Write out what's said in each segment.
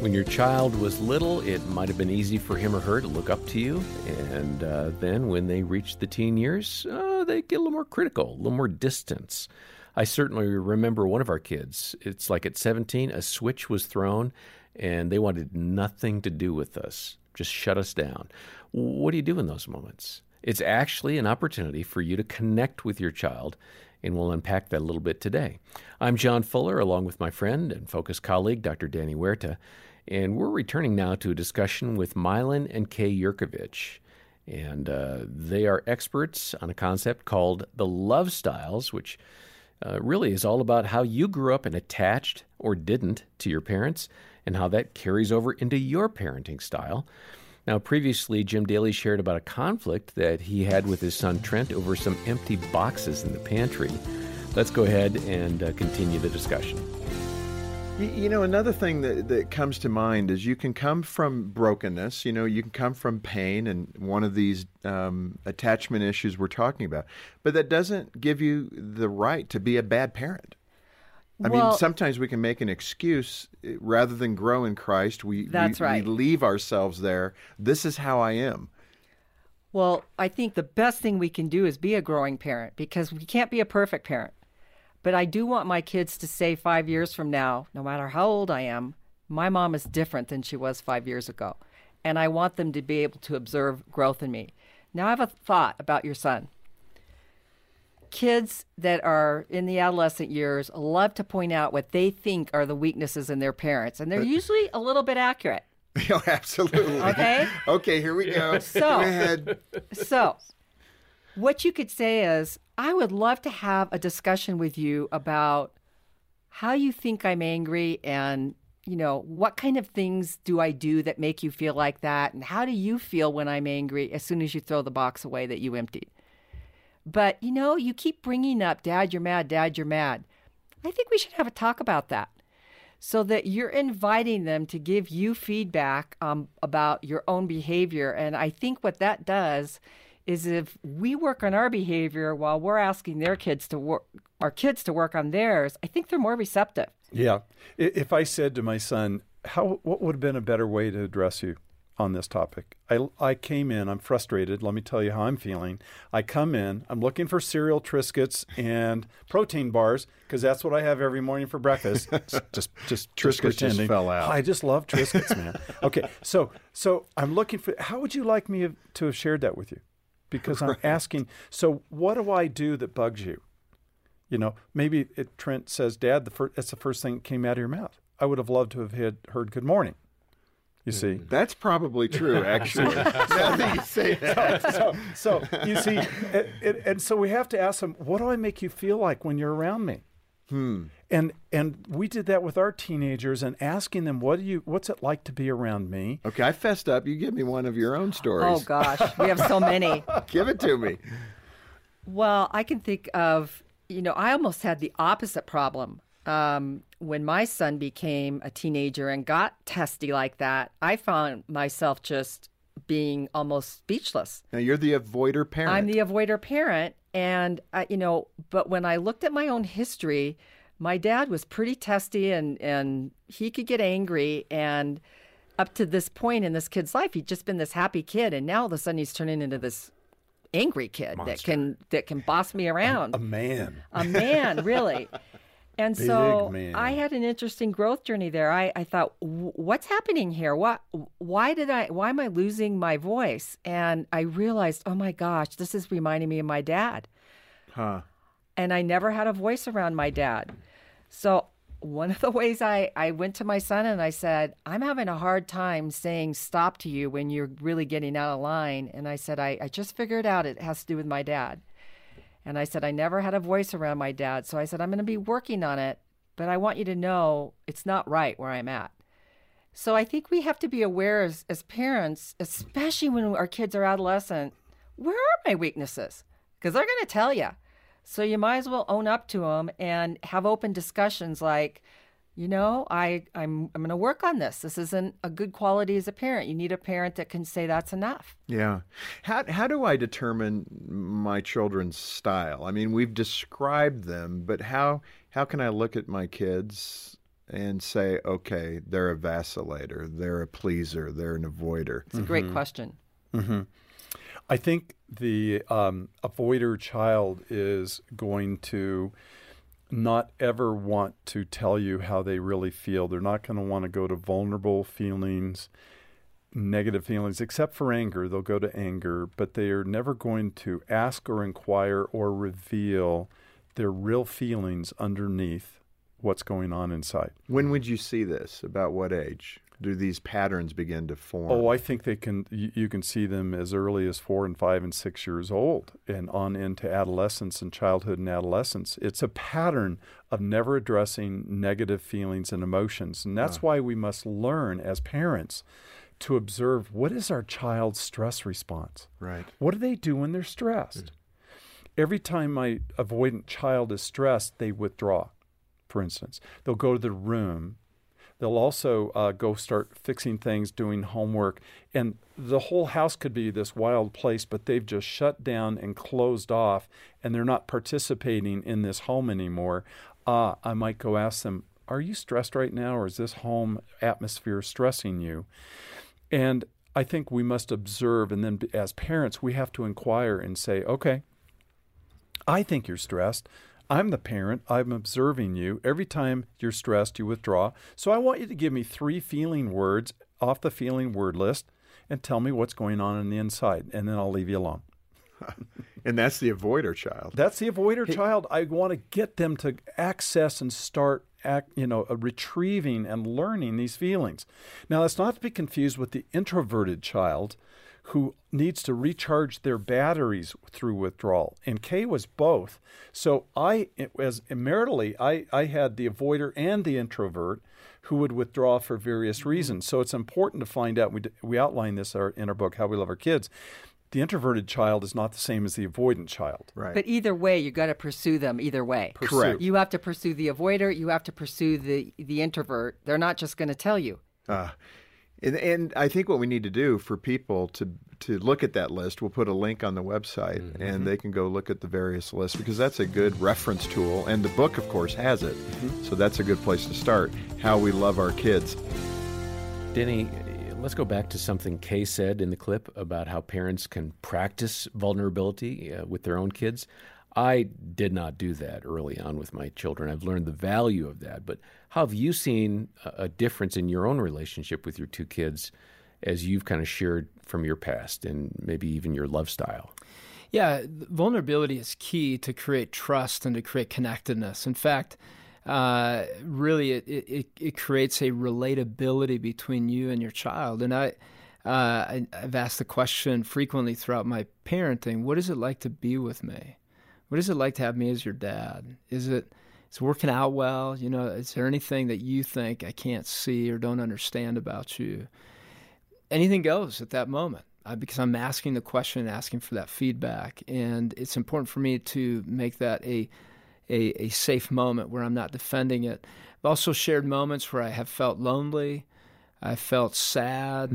When your child was little, it might have been easy for him or her to look up to you. And uh, then when they reach the teen years, uh, they get a little more critical, a little more distance. I certainly remember one of our kids. It's like at 17, a switch was thrown, and they wanted nothing to do with us, just shut us down. What do you do in those moments? It's actually an opportunity for you to connect with your child and we'll unpack that a little bit today. I'm John Fuller, along with my friend and Focus colleague, Dr. Danny Huerta, and we're returning now to a discussion with Milan and Kay Yerkovich. And uh, they are experts on a concept called the love styles, which uh, really is all about how you grew up and attached or didn't to your parents and how that carries over into your parenting style. Now, previously, Jim Daly shared about a conflict that he had with his son Trent over some empty boxes in the pantry. Let's go ahead and uh, continue the discussion. You know, another thing that, that comes to mind is you can come from brokenness, you know, you can come from pain and one of these um, attachment issues we're talking about, but that doesn't give you the right to be a bad parent. I well, mean, sometimes we can make an excuse eh, rather than grow in Christ. We that's we, right. We leave ourselves there. This is how I am. Well, I think the best thing we can do is be a growing parent because we can't be a perfect parent. But I do want my kids to say five years from now, no matter how old I am, my mom is different than she was five years ago. And I want them to be able to observe growth in me. Now, I have a thought about your son kids that are in the adolescent years love to point out what they think are the weaknesses in their parents, and they're uh, usually a little bit accurate. Oh, absolutely. Okay. okay, here we go. So, go ahead. So, what you could say is, I would love to have a discussion with you about how you think I'm angry and you know, what kind of things do I do that make you feel like that? And how do you feel when I'm angry as soon as you throw the box away that you emptied? But, you know, you keep bringing up, Dad, you're mad, Dad, you're mad. I think we should have a talk about that so that you're inviting them to give you feedback um, about your own behavior. And I think what that does is if we work on our behavior while we're asking their kids to work, our kids to work on theirs, I think they're more receptive. Yeah. If I said to my son, how what would have been a better way to address you? on this topic. I, I came in, I'm frustrated. Let me tell you how I'm feeling. I come in, I'm looking for cereal Triscuits and protein bars because that's what I have every morning for breakfast. just just Triscuits just, just fell out. I just love Triscuits, man. okay, so so I'm looking for. How would you like me to have shared that with you? Because I'm asking. So what do I do that bugs you? You know, maybe it, Trent says, "Dad, the first, that's the first thing that came out of your mouth." I would have loved to have had, heard "Good morning." You see, that's probably true. Actually, now that you say that. So, so, so you see, and, and, and, so we have to ask them, "What do I make you feel like when you're around me?" Hmm. And and we did that with our teenagers and asking them, "What do you? What's it like to be around me?" Okay, I fessed up. You give me one of your own stories. Oh gosh, we have so many. give it to me. Well, I can think of. You know, I almost had the opposite problem. Um, when my son became a teenager and got testy like that, I found myself just being almost speechless. Now you're the avoider parent. I'm the avoider parent, and uh, you know, but when I looked at my own history, my dad was pretty testy, and and he could get angry, and up to this point in this kid's life, he'd just been this happy kid, and now all of a sudden he's turning into this angry kid Monster. that can that can boss me around. A, a man. A man, really. And Big so man. I had an interesting growth journey there. I, I thought, what's happening here? What, why did I, why am I losing my voice? And I realized, oh my gosh, this is reminding me of my dad. Huh. And I never had a voice around my dad. So one of the ways I, I went to my son and I said, I'm having a hard time saying stop to you when you're really getting out of line. And I said, I, I just figured out it has to do with my dad. And I said, I never had a voice around my dad. So I said, I'm going to be working on it, but I want you to know it's not right where I'm at. So I think we have to be aware as, as parents, especially when our kids are adolescent, where are my weaknesses? Because they're going to tell you. So you might as well own up to them and have open discussions like, you know, I, I'm, I'm going to work on this. This isn't a good quality as a parent. You need a parent that can say that's enough. Yeah. How, how do I determine my children's style? I mean, we've described them, but how, how can I look at my kids and say, okay, they're a vacillator, they're a pleaser, they're an avoider? It's a great mm-hmm. question. Mm-hmm. I think the um, avoider child is going to not ever want to tell you how they really feel. They're not going to want to go to vulnerable feelings, negative feelings, except for anger. They'll go to anger, but they are never going to ask or inquire or reveal their real feelings underneath what's going on inside. When would you see this? About what age? Do these patterns begin to form? Oh, I think they can. You, you can see them as early as four and five and six years old, and on into adolescence and childhood and adolescence. It's a pattern of never addressing negative feelings and emotions, and that's ah. why we must learn as parents to observe what is our child's stress response. right. What do they do when they're stressed? Mm. Every time my avoidant child is stressed, they withdraw. For instance, they'll go to the room. They'll also uh, go start fixing things, doing homework, and the whole house could be this wild place, but they've just shut down and closed off, and they're not participating in this home anymore. Ah, I might go ask them, "Are you stressed right now, or is this home atmosphere stressing you?" And I think we must observe, and then as parents, we have to inquire and say, okay, I think you're stressed. I'm the parent. I'm observing you. Every time you're stressed, you withdraw. So I want you to give me three feeling words off the feeling word list and tell me what's going on in the inside, and then I'll leave you alone. And that's the avoider child. That's the avoider child. I want to get them to access and start, act, you know, uh, retrieving and learning these feelings. Now, that's not to be confused with the introverted child who needs to recharge their batteries through withdrawal. And Kay was both. So I, as maritally, I, I had the avoider and the introvert who would withdraw for various reasons. So it's important to find out. We, we outline this our, in our book, How We Love Our Kids. The introverted child is not the same as the avoidant child. Right. But either way, you got to pursue them either way. Correct. You have to pursue the avoider. You have to pursue the the introvert. They're not just going to tell you. Uh, and, and I think what we need to do for people to to look at that list, we'll put a link on the website, and they can go look at the various lists because that's a good reference tool. And the book, of course, has it, so that's a good place to start. How we love our kids. Danny, let's go back to something Kay said in the clip about how parents can practice vulnerability uh, with their own kids. I did not do that early on with my children. I've learned the value of that. But how have you seen a, difference in your own relationship with your two kids as you've kind of shared from your past and maybe even your love style? Yeah, vulnerability is key to create trust and to create connectedness. In fact, uh, really, it, it, it creates a relatability between you and your child. And I, uh, I, I've asked the question frequently throughout my parenting: What is it like to be with me? What is it like to have me as your dad? Is it is it working out well? You know, is there anything that you think I can't see or don't understand about you? Anything goes at that moment uh, because I'm asking the question and asking for that feedback. And it's important for me to make that a, a, a safe moment where I'm not defending it. I've also shared moments where I have felt lonely, I felt sad.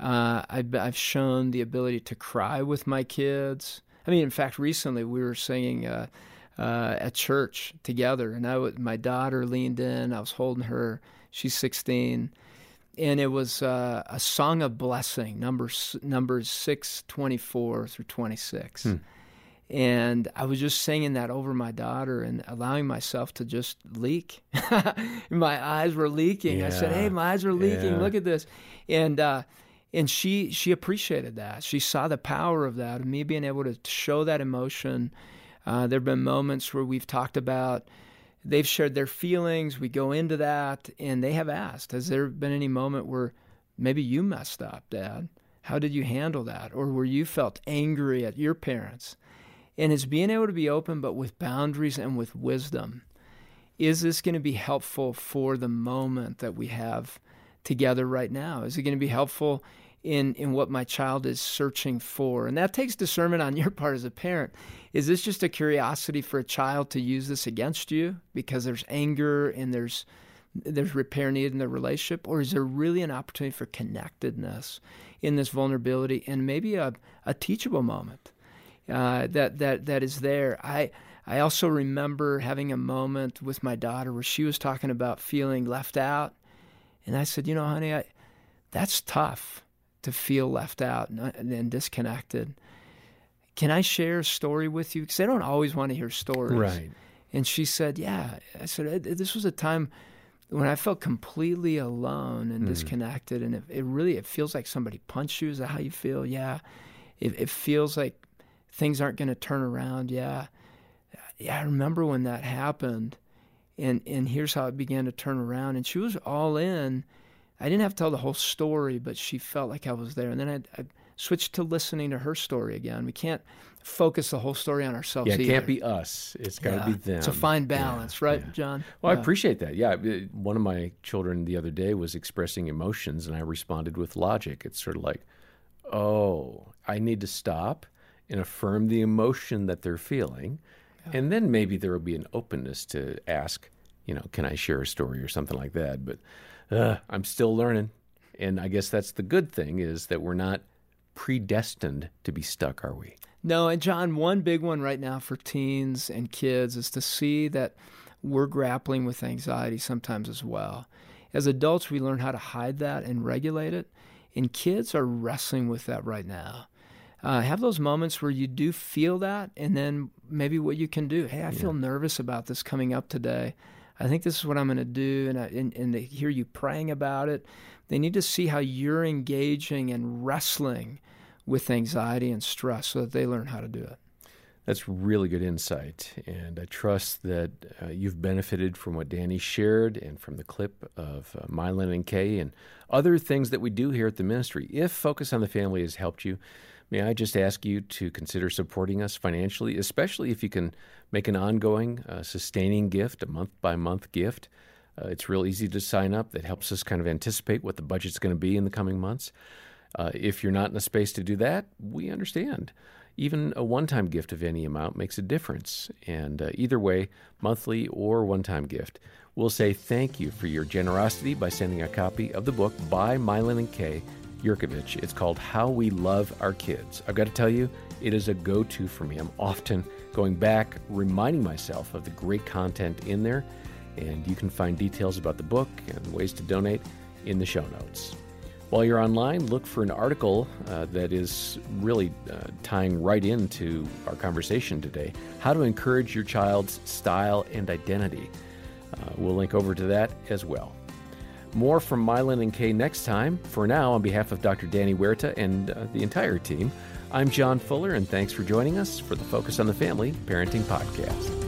Uh, I've, I've shown the ability to cry with my kids. I mean, in fact, recently we were singing uh, uh, at church together, and I w- my daughter leaned in. I was holding her. She's 16 and it was uh, a song of blessing, numbers numbers six twenty four through twenty six, and I was just singing that over my daughter and allowing myself to just leak. my eyes were leaking. I said, "Hey, my eyes are leaking. Yeah. Look at this," and uh, and she she appreciated that. She saw the power of that, of me being able to show that emotion. Uh, there have been moments where we've talked about they've shared their feelings. We go into that, and they have asked, "Has there been any moment where maybe you messed up, Dad? How did you handle that, or where you felt angry at your parents?" And it's being able to be open, but with boundaries and with wisdom. Is this going to be helpful for the moment that we have together right now? Is it going to be helpful in in what my child is searching for? And that takes discernment on your part as a parent. Is this just a curiosity for a child to use this against you because there's anger and there's there's repair needed in the relationship, or is there really an opportunity for connectedness in this vulnerability and maybe a, a teachable moment? uh, that that that is there. I I also remember having a moment with my daughter where she was talking about feeling left out. And I said, You know, honey, I, that's tough to feel left out and, and disconnected. Can I share a story with you? Because I don't always want to hear stories. Right. And she said, Yeah. I said, This was a time when I felt completely alone and mm. disconnected. And it, it, really, it feels like somebody punched you. Is that how you feel? Yeah. It, it feels like things aren't going to turn around. Yeah. Yeah. I remember when that happened. And, and here's how it began to turn around. And she was all in. I didn't have to tell the whole story, but she felt like I was there. And then I, I switch to listening to her story again. We can't focus the whole story on ourselves. Yeah, it either. can't be us. It's got to yeah. be them. It's a fine balance, yeah, right, yeah. John? Well, I appreciate that. Yeah, one of my children the other day was expressing emotions, and I responded with logic. It's sort of like, oh, I need to stop and affirm the emotion that they're feeling, and then maybe there will be an openness to ask, you know, can I share a story or something like that? But uh, I'm still learning. And I guess that's the good thing is that we're not predestined to be stuck, are we? No, and John, one big one right now for teens and kids is to see that we're grappling with anxiety sometimes as well. As adults, we learn how to hide that and regulate it, and kids are wrestling with that right now. Uh, have those moments where you do feel that, and then maybe what you can do. Hey, I feel nervous about this coming up today. I think this is what I'm going to do, and, I, and and to hear you praying about it, they need to see how you're engaging and wrestling with anxiety and stress so that they learn how to do it. That's really good insight. And I trust that uh, you've benefited from what Danny shared and from the clip of uh, Milan and Kay and other things that we do here at the ministry. If Focus on the Family has helped you, may I just ask you to consider supporting us financially, especially if you can make an ongoing, uh, sustaining gift, a month by month gift. Uh, it's real easy to sign up. That helps us kind of anticipate what the budget's going to be in the coming months. Uh, if you're not in a space to do that, we understand. Even a one time gift of any amount makes a difference. And uh, either way, monthly or one time gift, we'll say thank you for your generosity by sending a copy of the book by Milan and Kay Yerkovich. It's called How We Love Our Kids. I've got to tell you, it is a go to for me. I'm often going back, reminding myself of the great content in there. And you can find details about the book and ways to donate in the show notes. While you're online, look for an article uh, that is really uh, tying right into our conversation today how to encourage your child's style and identity. Uh, we'll link over to that as well. More from Milan and Kay next time. For now, on behalf of Dr. Danny Huerta and uh, the entire team, I'm John Fuller, and thanks for joining us for the Focus on the Family Parenting Podcast.